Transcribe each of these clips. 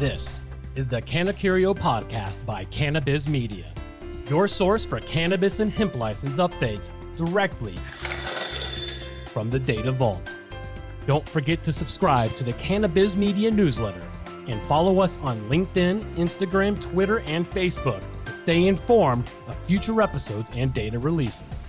This is the Cannacurio podcast by Cannabiz Media, your source for cannabis and hemp license updates directly from the Data Vault. Don't forget to subscribe to the Cannabiz Media newsletter and follow us on LinkedIn, Instagram, Twitter, and Facebook to stay informed of future episodes and data releases.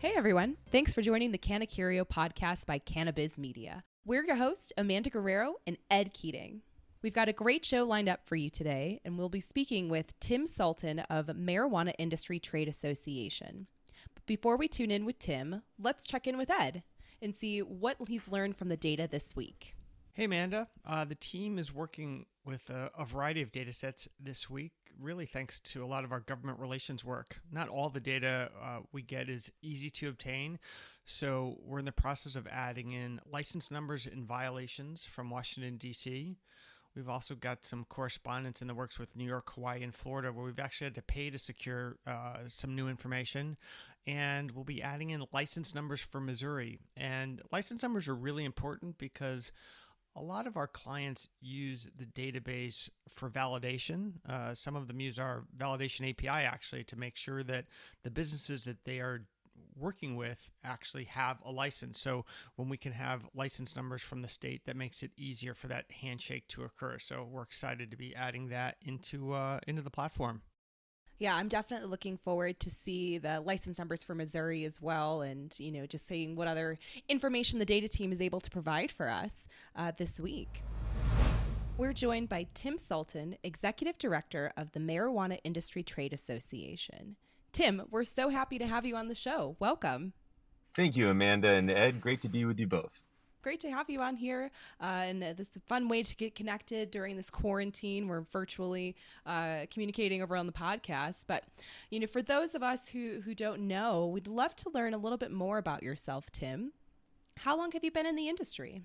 Hey everyone, thanks for joining the Cannacurio podcast by Cannabiz Media. We're your hosts, Amanda Guerrero and Ed Keating. We've got a great show lined up for you today, and we'll be speaking with Tim Sultan of Marijuana Industry Trade Association. But before we tune in with Tim, let's check in with Ed and see what he's learned from the data this week. Hey, Amanda. Uh, the team is working with a, a, variety of data sets this week, really thanks to a lot of our government relations work. Not all the data uh, we get is easy to obtain, so we're in the process of adding in license numbers and violations from Washington, D.C. We've also got some correspondence in the works with New York, Hawaii, and Florida, where we've actually had to pay to secure uh, some new information. And we'll be adding in license numbers for Missouri. And license numbers are really important because a lot of our clients use the database for validation. Uh, some of them use our validation API actually to make sure that the businesses that they are working with actually have a license. So when we can have license numbers from the state, that makes it easier for that handshake to occur. So we're excited to be adding that into uh, into the platform. Yeah, I'm definitely looking forward to see the license numbers for Missouri as well, and you know, just seeing what other information the data team is able to provide for us uh, this week. We're joined by Tim Sultan, Executive Director of the Marijuana Industry Trade Association. Tim, we're so happy to have you on the show. Welcome. Thank you, Amanda and Ed. Great to be with you both. Great to have you on here. Uh, and this is a fun way to get connected during this quarantine. We're virtually uh, communicating over on the podcast. But, you know, for those of us who, who don't know, we'd love to learn a little bit more about yourself, Tim. How long have you been in the industry?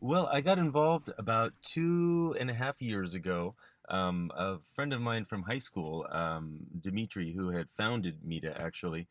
Well, I got involved about two and a half years ago um, a friend of mine from high school, um, Dimitri, who had founded MITA actually,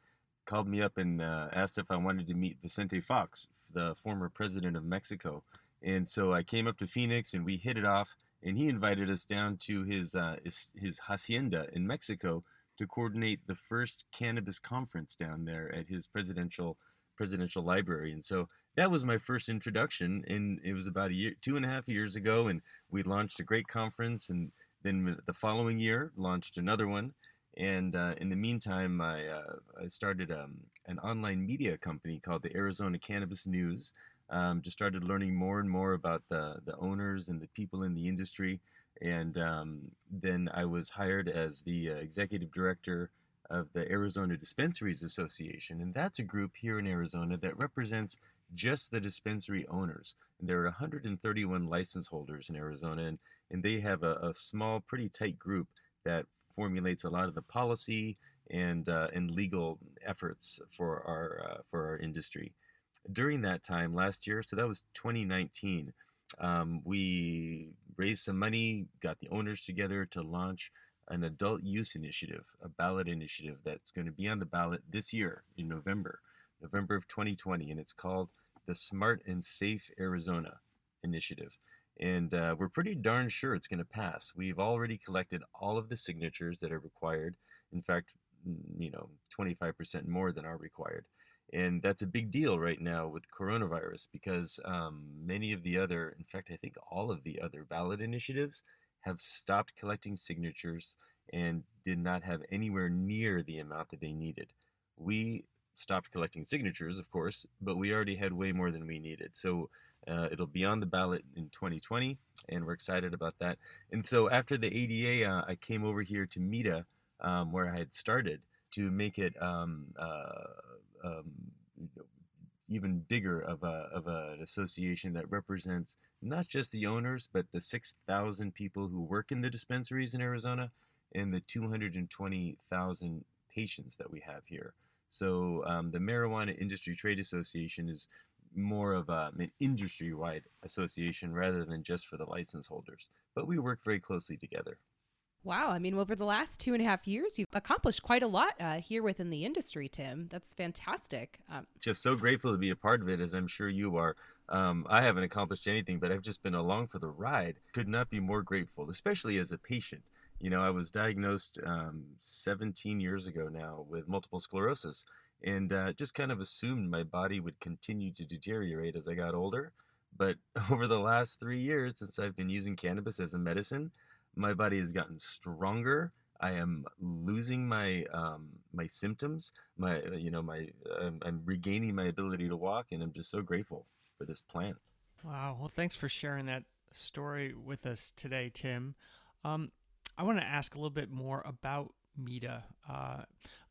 called me up and uh, asked if I wanted to meet Vicente Fox, the former president of Mexico. And so I came up to Phoenix and we hit it off. And he invited us down to his, uh, his, his hacienda in Mexico to coordinate the first cannabis conference down there at his presidential presidential library. And so that was my first introduction. And it was about a year, two and a half years ago. And we launched a great conference. And then the following year, launched another one. And uh, in the meantime, I, uh, I started um, an online media company called the Arizona Cannabis News. Um, just started learning more and more about the, the owners and the people in the industry. And um, then I was hired as the uh, executive director of the Arizona Dispensaries Association. And that's a group here in Arizona that represents just the dispensary owners. And there are 131 license holders in Arizona. And and they have a, a small, pretty tight group that formulates a lot of the policy and uh, and legal efforts for our uh, for our industry. During that time last year, so that was 2019, um, we raised some money, got the owners together to launch an adult use initiative, a ballot initiative that's going to be on the ballot this year in November, November of 2020, and it's called the Smart and Safe Arizona Initiative and uh, we're pretty darn sure it's going to pass. We've already collected all of the signatures that are required. In fact, you know, 25% more than are required. And that's a big deal right now with coronavirus because um, many of the other, in fact, I think all of the other ballot initiatives have stopped collecting signatures and did not have anywhere near the amount that they needed. We stopped collecting signatures, of course, but we already had way more than we needed. So uh, it'll be on the ballot in 2020, and we're excited about that. And so after the ADA, uh, I came over here to MITA, um, where I had started, to make it um, uh, um, even bigger of, a, of an association that represents not just the owners, but the 6,000 people who work in the dispensaries in Arizona and the 220,000 patients that we have here. So um, the Marijuana Industry Trade Association is more of a, an industry wide association rather than just for the license holders. But we work very closely together. Wow. I mean, over the last two and a half years, you've accomplished quite a lot uh, here within the industry, Tim. That's fantastic. Um, just so grateful to be a part of it, as I'm sure you are. Um, I haven't accomplished anything, but I've just been along for the ride. Could not be more grateful, especially as a patient. You know, I was diagnosed um, 17 years ago now with multiple sclerosis and uh, just kind of assumed my body would continue to deteriorate as I got older. But over the last three years, since I've been using cannabis as a medicine, my body has gotten stronger. I am losing my um, my symptoms. My uh, you know my um, I'm regaining my ability to walk, and I'm just so grateful for this plant. Wow. Well, thanks for sharing that story with us today, Tim. Um, I want to ask a little bit more about MITA. Uh,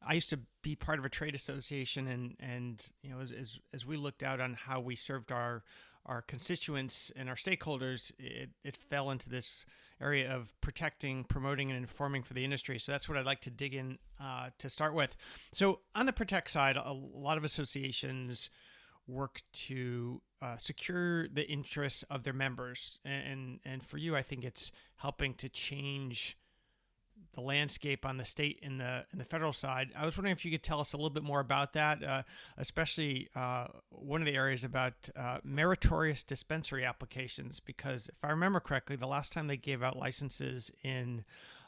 I used to be part of a trade association, and and you know as, as, as we looked out on how we served our our constituents and our stakeholders, it, it fell into this area of protecting, promoting, and informing for the industry. So that's what I'd like to dig in uh, to start with. So on the protect side, a lot of associations work to uh, secure the interests of their members, and and for you, I think it's helping to change the landscape on the state and the and the federal side. I was wondering if you could tell us a little bit more about that, uh, especially uh, one of the areas about uh, meritorious dispensary applications. Because if I remember correctly, the last time they gave out licenses in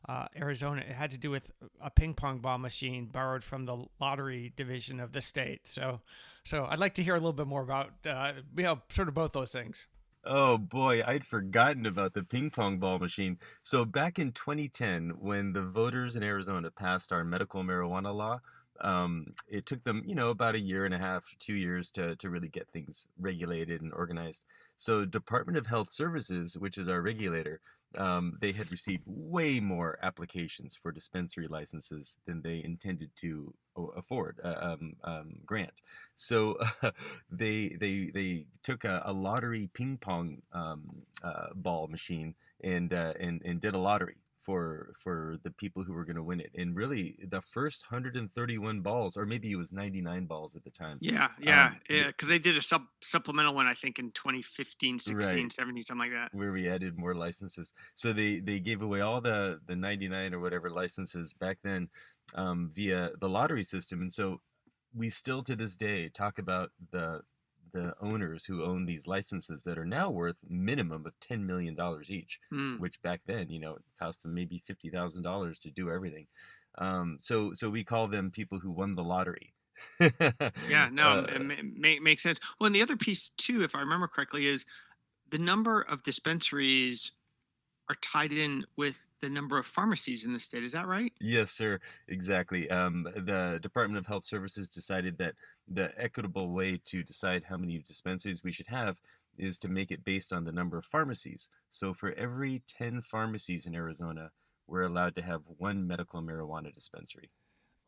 uh, Arizona, it had to do with a ping pong ball machine borrowed from the lottery division of the state. So, so I'd like to hear a little bit more about uh, you know sort of both those things. Oh boy, I'd forgotten about the ping pong ball machine. So back in 2010, when the voters in Arizona passed our medical marijuana law, um, it took them, you know, about a year and a half, two years to, to really get things regulated and organized. So Department of Health Services, which is our regulator, um, they had received way more applications for dispensary licenses than they intended to afford uh, um, um, grant. So uh, they they they took a, a lottery ping pong um, uh, ball machine and uh, and and did a lottery for for the people who were going to win it. And really, the first 131 balls, or maybe it was 99 balls at the time. Yeah, yeah, um, yeah. Because they did a sub supplemental one, I think, in 2015, 16, right, 17, something like that. Where we added more licenses. So they they gave away all the the 99 or whatever licenses back then um, via the lottery system, and so we still to this day talk about the the owners who own these licenses that are now worth minimum of $10 million each, mm. which back then, you know, it cost them maybe $50,000 to do everything. Um, so, so we call them people who won the lottery. yeah, no, uh, it makes sense. Well, and the other piece too, if I remember correctly, is the number of dispensaries are tied in with the number of pharmacies in the state. Is that right? Yes, sir. Exactly. Um, the Department of Health Services decided that the equitable way to decide how many dispensaries we should have is to make it based on the number of pharmacies. So for every 10 pharmacies in Arizona, we're allowed to have one medical marijuana dispensary.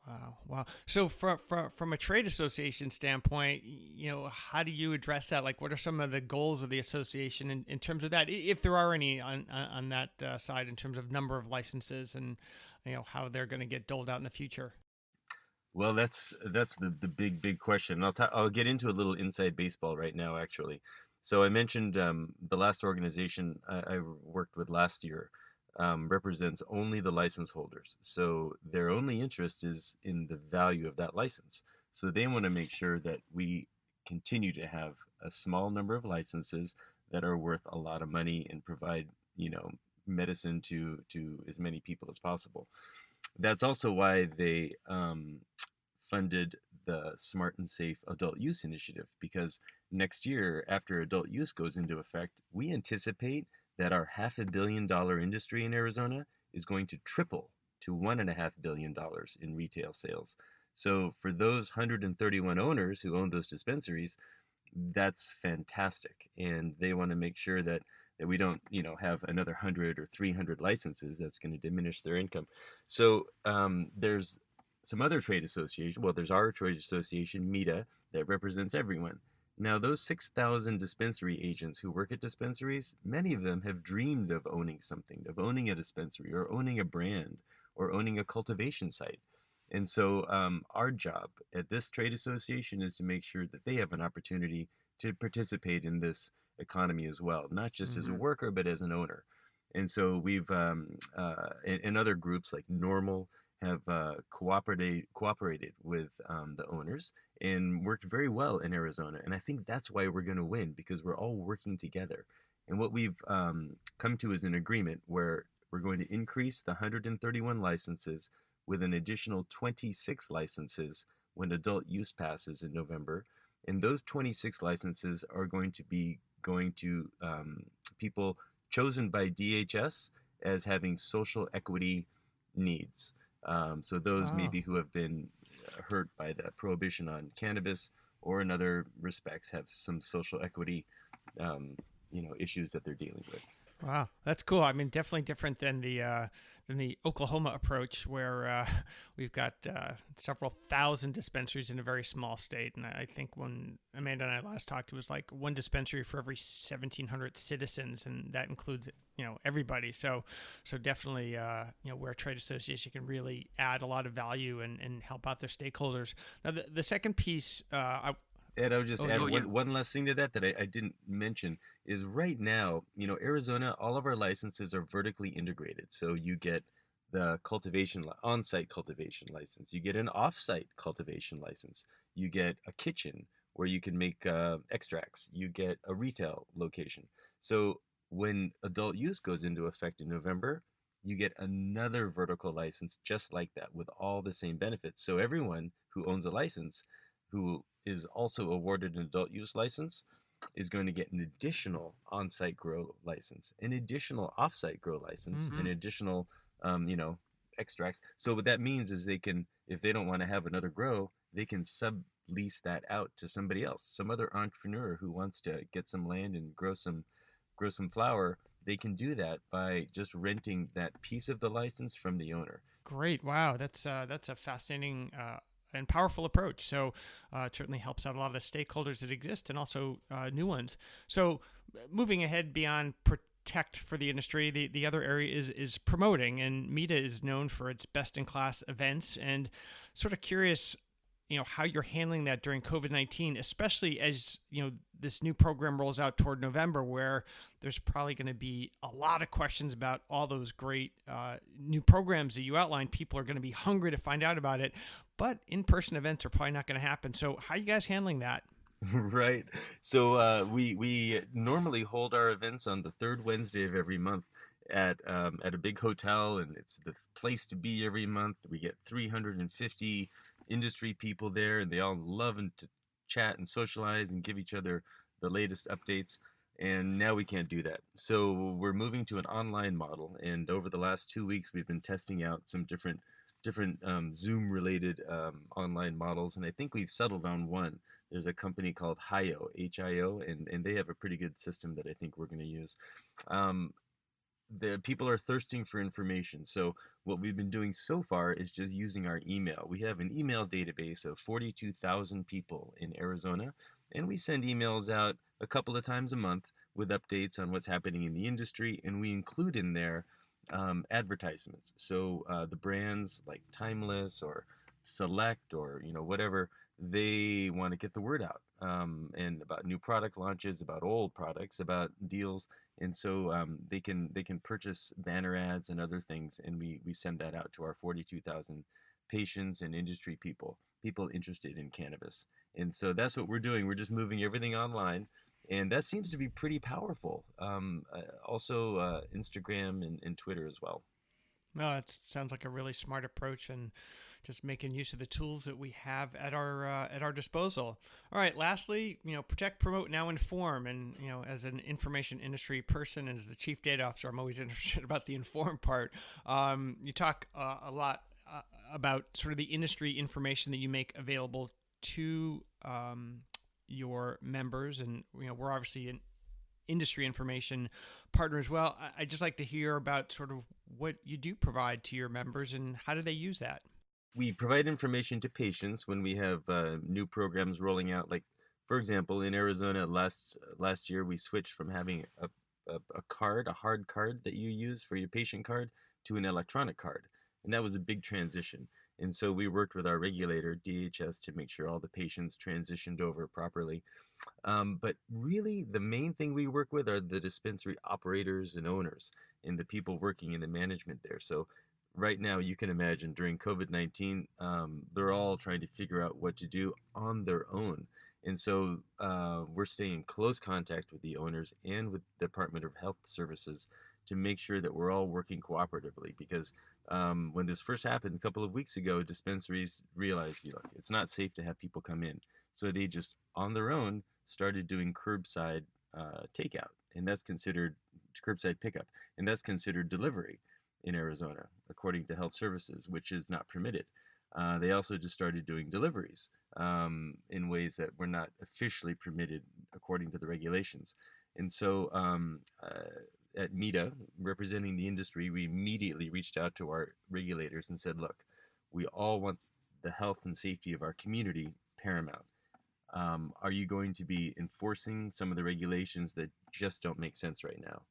Wow, wow. So from, from from a trade association standpoint, you know, how do you address that? Like, what are some of the goals of the association in, in terms of that, if there are any on on that uh, side, in terms of number of licenses and you know how they're going to get doled out in the future? Well, that's that's the the big big question. I'll i I'll get into a little inside baseball right now, actually. So I mentioned um, the last organization I, I worked with last year um, represents only the license holders. So their only interest is in the value of that license. So they want to make sure that we continue to have a small number of licenses that are worth a lot of money and provide, you know, medicine to to as many people as possible. That's also why they um, funded the Smart and Safe Adult Use Initiative because next year, after adult use goes into effect, we anticipate that our half a billion dollar industry in Arizona is going to triple to one and a half billion dollars in retail sales. So for those 131 owners who own those dispensaries, that's fantastic, and they want to make sure that that we don't, you know, have another 100 or 300 licenses that's going to diminish their income. So um, there's some other trade association. Well, there's our trade association, MITA, that represents everyone. Now, those 6,000 dispensary agents who work at dispensaries, many of them have dreamed of owning something, of owning a dispensary or owning a brand or owning a cultivation site. And so, um, our job at this trade association is to make sure that they have an opportunity to participate in this economy as well, not just mm-hmm. as a mm-hmm. worker, but as an owner. And so we've um, uh, and, and other groups like NORML have uh, cooperated cooperated with um, the owners and worked very well in Arizona. And I think that's why we're going to win because we're all working together. And what we've um, come to is an agreement where we're going to increase the 131 licenses with an additional 26 licenses when adult use passes in November. And those 26 licenses are going to be going to um, people chosen by DHS as having social equity needs. Um, so those Wow. maybe who have been uh, hurt by the prohibition on cannabis or in other respects have some social equity, um, you know, issues that they're dealing with. Wow, that's cool. I mean, definitely different than the uh, than the Oklahoma approach, where uh, we've got uh, several thousand dispensaries in a very small state. And I think when Amanda and I last talked, it was like one dispensary for every seventeen hundred citizens, and that includes you know everybody. So, so definitely, uh, you know, where a trade association can really add a lot of value and, and help out their stakeholders. Now, the, the second piece, uh, I, Ed, I would just Oh, add no, one, yeah. one last thing to that that I, I didn't mention is right now, you know, Arizona, all of our licenses are vertically integrated. So you get the cultivation, on-site cultivation license. You get an off-site cultivation license. You get a kitchen where you can make uh, extracts. You get a retail location. So when adult use goes into effect in November, you get another vertical license just like that with all the same benefits. So everyone who owns a license who is also awarded an adult use license is going to get an additional on-site grow license, an additional off-site grow license, an additional, um, you know, extracts. So what that means is they can, if they don't want to have another grow, they can sublease that out to somebody else, some other entrepreneur who wants to get some land and grow some, grow some flower. They can do that by just renting that piece of the license from the owner. Great! Wow, that's uh, that's a fascinating uh, and powerful approach. So uh, it certainly helps out a lot of the stakeholders that exist and also uh, new ones. So moving ahead beyond protect for the industry, the, the other area is is promoting, and MITA is known for its best in class events. And sort of curious, you know, how you're handling that during COVID nineteen, especially as you know this new program rolls out toward November, where there's probably going to be a lot of questions about all those great uh, new programs that you outlined. People are going to be hungry to find out about it, but in-person events are probably not going to happen. So, how are you guys handling that? right. So uh, we we normally hold our events on the third Wednesday of every month at um, at a big hotel, and it's the place to be every month. We get 350 industry people there, and they all love and to chat and socialize and give each other the latest updates. And now we can't do that. So we're moving to an online model. And over the last two weeks, we've been testing out some different different um, Zoom related um, online models, and I think we've settled on one there's a company called HIO, H-I-O, and, and they have a pretty good system that I think we're going to use. Um, the people are thirsting for information. So what we've been doing so far is just using our email. We have an email database of 42,000 people in Arizona, and we send emails out a couple of times a month with updates on what's happening in the industry, and we include in there um, advertisements. So uh, the brands like Timeless or Select or you know whatever they want to get the word out um, and about new product launches, about old products, about deals, and so um, they can they can purchase banner ads and other things, and we we send that out to our forty two thousand patients and industry people, people interested in cannabis, and so that's what we're doing. We're just moving everything online. And that seems to be pretty powerful. Um, uh, also, uh, Instagram and, and Twitter as well. No, it sounds like a really smart approach and just making use of the tools that we have at our uh, at our disposal. All right, lastly, you know, protect, promote, now inform, and you know, as an information industry person and as the chief data officer, I'm always interested about the inform part. Um, you talk uh, a lot uh, about sort of the industry information that you make available to um, your members, and you know, we're obviously an industry information partner as well. I'd just like to hear about sort of what you do provide to your members and how do they use that? We provide information to patients when we have uh, new programs rolling out. Like, for example, in Arizona last last year, we switched from having a, a, a card, a hard card that you use for your patient card, to an electronic card, and that was a big transition. And so we worked with our regulator, DHS, to make sure all the patients transitioned over properly. Um, but really, the main thing we work with are the dispensary operators and owners and the people working in the management there. So right now, you can imagine during COVID 19, um, they're all trying to figure out what to do on their own. And so uh, we're staying in close contact with the owners and with the Department of Health Services to make sure that we're all working cooperatively because um, when this first happened a couple of weeks ago, dispensaries realized you know, it's not safe to have people come in. So they just, on their own, started doing curbside uh, takeout, and that's considered curbside pickup, and that's considered delivery in Arizona, according to health services, which is not permitted. Uh, they also just started doing deliveries um, in ways that were not officially permitted according to the regulations. And so um, uh, at MITA, representing the industry, we immediately reached out to our regulators and said, look, we all want the health and safety of our community paramount. Um, are you going to be enforcing some of the regulations that just don't make sense right now?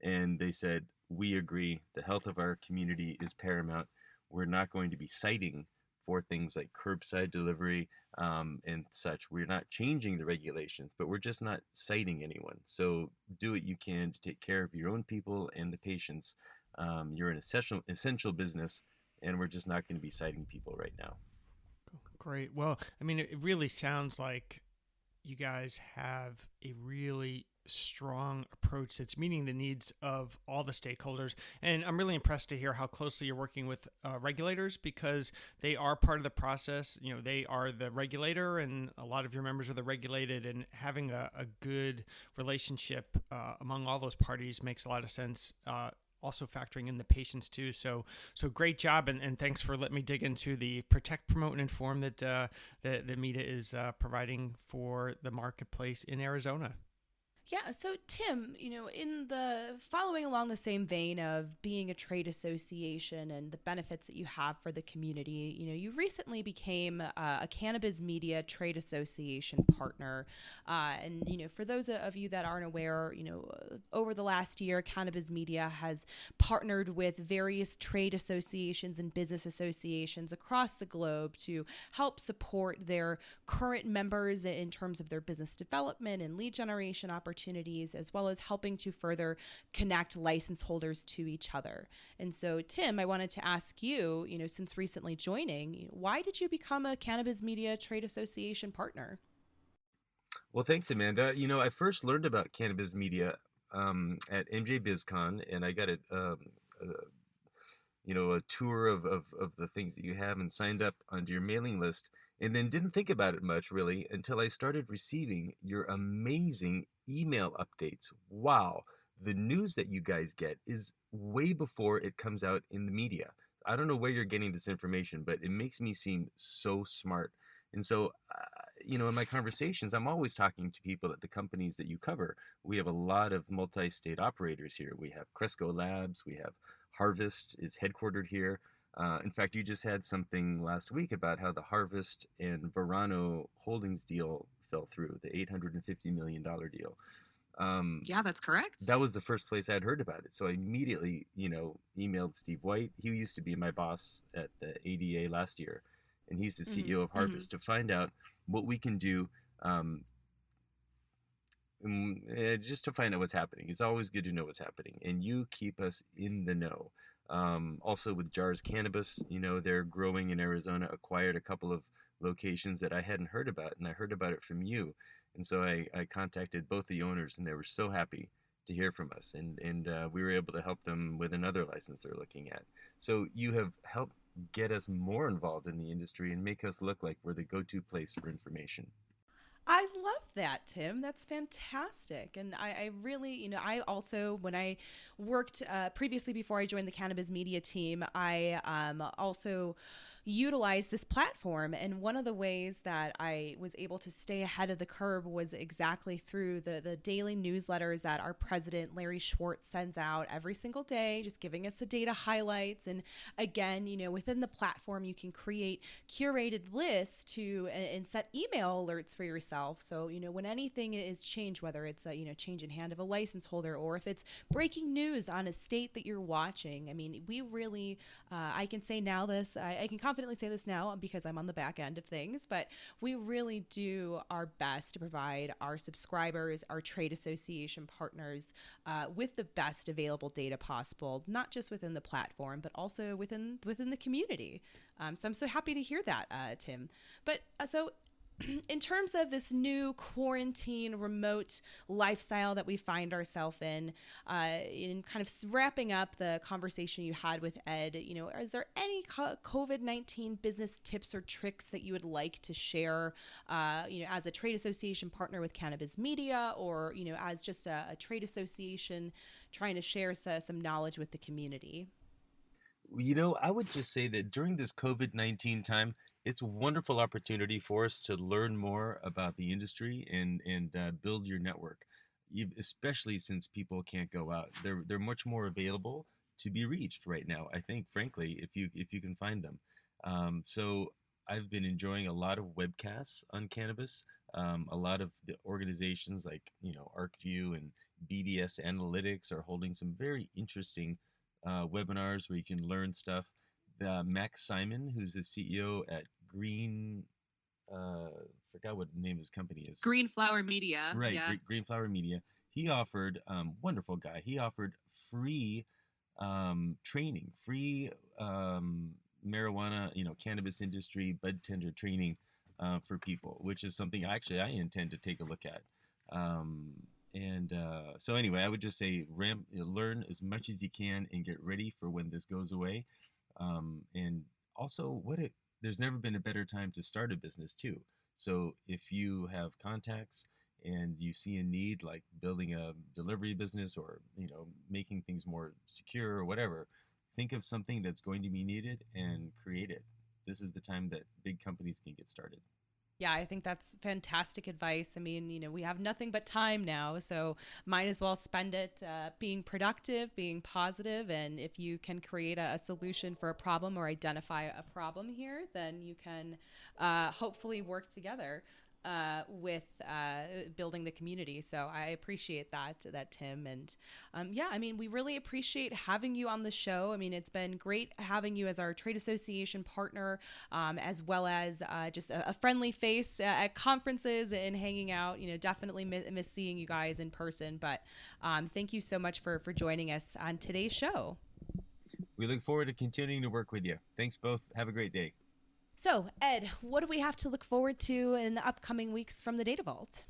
And they said, we agree. The health of our community is paramount. We're not going to be citing for things like curbside delivery um, and such. We're not changing the regulations, but we're just not citing anyone. So do what you can to take care of your own people and the patients. Um, you're an essential essential business, and we're just not going to be citing people right now. Great. Well, I mean, it really sounds like you guys have a really strong approach that's meeting the needs of all the stakeholders. And I'm really impressed to hear how closely you're working with uh, regulators because they are part of the process. You know, they are the regulator, and a lot of your members are the regulated, and having a, a good relationship uh, among all those parties makes a lot of sense. Uh, also factoring in the patients too. So so great job and, and thanks for letting me dig into the protect, promote, and inform that uh, that the MITA is uh, providing for the marketplace in Arizona. Yeah, so Tim, you know, in the following along the same vein of being a trade association and the benefits that you have for the community, you know, you recently became uh, a Cannabiz Media Trade Association partner. Uh, and, you know, for those of you that aren't aware, you know, over the last year, Cannabiz Media has partnered with various trade associations and business associations across the globe to help support their current members in terms of their business development and lead generation opportunities opportunities, as well as helping to further connect license holders to each other. And so, Tim, I wanted to ask you, you know, since recently joining, why did you become a Cannabiz Media Trade Association partner? Well, thanks, Amanda. You know, I first learned about Cannabiz Media um, at MJ BizCon, and I got a, um, a you know, a tour of, of, of the things that you have and signed up onto your mailing list and then didn't think about it much really until I started receiving your amazing email updates. Wow, the news that you guys get is way before it comes out in the media. I don't know where you're getting this information, but it makes me seem so smart. And so, uh, you know, in my conversations, I'm always talking to people at the companies that you cover. We have a lot of multi state operators here. We have Cresco Labs, we have Harvest is headquartered here. Uh, in fact, you just had something last week about how the Harvest and Verano Holdings deal fell through, the $850 million deal. Um, yeah, that's correct. That was the first place I'd heard about it. So I immediately, you know, emailed Steve White. He used to be my boss at the ADA last year, and he's the CEO mm-hmm. of Harvest mm-hmm. to find out what we can do. Um, uh, just to find out what's happening. It's always good to know what's happening, and you keep us in the know. Um, also with Jars Cannabis, you know, they're growing in Arizona, acquired a couple of locations that I hadn't heard about, and I heard about it from you. And so I, I contacted both the owners, and they were so happy to hear from us. And, and uh, we were able to help them with another license they're looking at. So you have helped get us more involved in the industry and make us look like we're the go to place for information. That, Tim. That's fantastic. And I, I, really, you know, I also, when I worked uh, previously before I joined the Cannabiz Media team, I um, also utilize this platform. And one of the ways that I was able to stay ahead of the curve was exactly through the, the daily newsletters that our president, Larry Schwartz, sends out every single day, just giving us the data highlights. And again, you know, within the platform, you can create curated lists to and, set email alerts for yourself. So, you know, when anything is changed, whether it's a, you know, change in hand of a license holder or if it's breaking news on a state that you're watching, I mean, we really, uh, I can say now this, I, I can confidently say this now because I'm on the back end of things, but we really do our best to provide our subscribers, our trade association partners, uh, with the best available data possible, not just within the platform, but also within within the community. Um, so I'm so happy to hear that, uh, Tim. But uh, so in terms of this new quarantine remote lifestyle that we find ourselves in, uh, in kind of wrapping up the conversation you had with Ed, you know, is there any COVID 19 business tips or tricks that you would like to share, uh, you know, as a trade association partner with Cannabiz Media or, you know, as just a, a trade association trying to share some knowledge with the community? You know, I would just say that during this COVID 19 time, it's a wonderful opportunity for us to learn more about the industry and and uh, build your network, especially since people can't go out. They're they're much more available to be reached right now. I think, frankly, if you if you can find them. Um, so I've been enjoying a lot of webcasts on cannabis. Um, a lot of the organizations like you know ArcView and BDS Analytics are holding some very interesting uh, webinars where you can learn stuff. Uh, Max Simon, who's the CEO at Green. Uh, forgot what the name of his company is. Green Flower Media. Right, yeah. Green Flower Media. He offered, um, wonderful guy. He offered free um, training, free um, marijuana, you know, cannabis industry bud tender training uh, for people, which is something actually I intend to take a look at. Um, and uh, so anyway, I would just say ramp, learn as much as you can and get ready for when this goes away. Um, and also, what it there's never been a better time to start a business too. So if you have contacts and you see a need like building a delivery business or you know making things more secure or whatever, think of something that's going to be needed and create it. This is the time that big companies can get started. Yeah, I think that's fantastic advice. I mean, you know, we have nothing but time now, so might as well spend it uh, being productive, being positive, and if you can create a, a, solution for a problem or identify a problem here, then you can uh, hopefully work together uh, with uh, building the community. So I appreciate that, that Tim. And um, yeah, I mean, we really appreciate having you on the show. I mean, it's been great having you as our trade association partner, um, as well as uh, just a, a, friendly face uh, at conferences and hanging out. You know, definitely miss, miss seeing you guys in person. But um, thank you so much for for joining us on today's show. We look forward to continuing to work with you. Thanks both. Have a great day. So, Ed, what do we have to look forward to in the upcoming weeks from the Data Vault?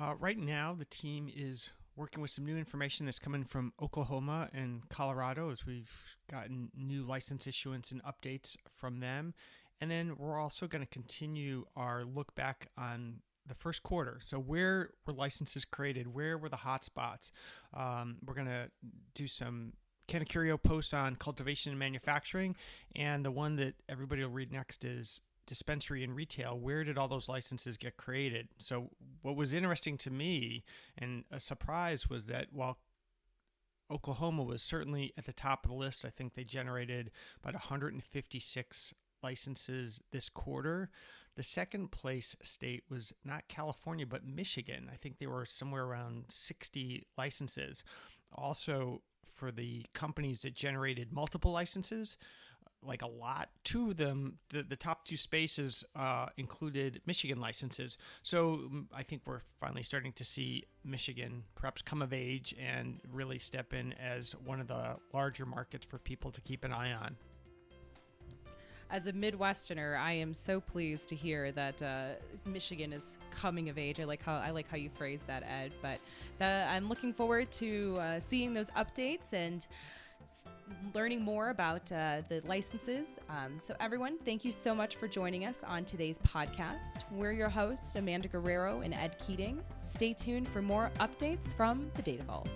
Uh, right now, the team is working with some new information that's coming from Oklahoma and Colorado as we've gotten new license issuance and updates from them. And then we're also going to continue our look back on the first quarter. So where were licenses created? Where were the hotspots? Um, we're going to do some Canna Curio post on cultivation and manufacturing, and the one that everybody will read next is dispensary and retail. Where did all those licenses get created? So, what was interesting to me and a surprise was that while Oklahoma was certainly at the top of the list, I think they generated about 156 licenses this quarter. The second place state was not California, but Michigan. I think they were somewhere around 60 licenses. Also, for the companies that generated multiple licenses, like a lot. Two of them, the, the top two spaces uh, included Michigan licenses. So mm, I think we're finally starting to see Michigan perhaps come of age and really step in as one of the larger markets for people to keep an eye on as a Midwesterner, I am so pleased to hear that uh, Michigan is coming of age. I like how I like how you phrase that, Ed. But the, I'm looking forward to uh, seeing those updates and learning more about uh, the licenses. Um, so, everyone, thank you so much for joining us on today's podcast. We're your hosts, Amanda Guerrero and Ed Keating. Stay tuned for more updates from the Data Vault.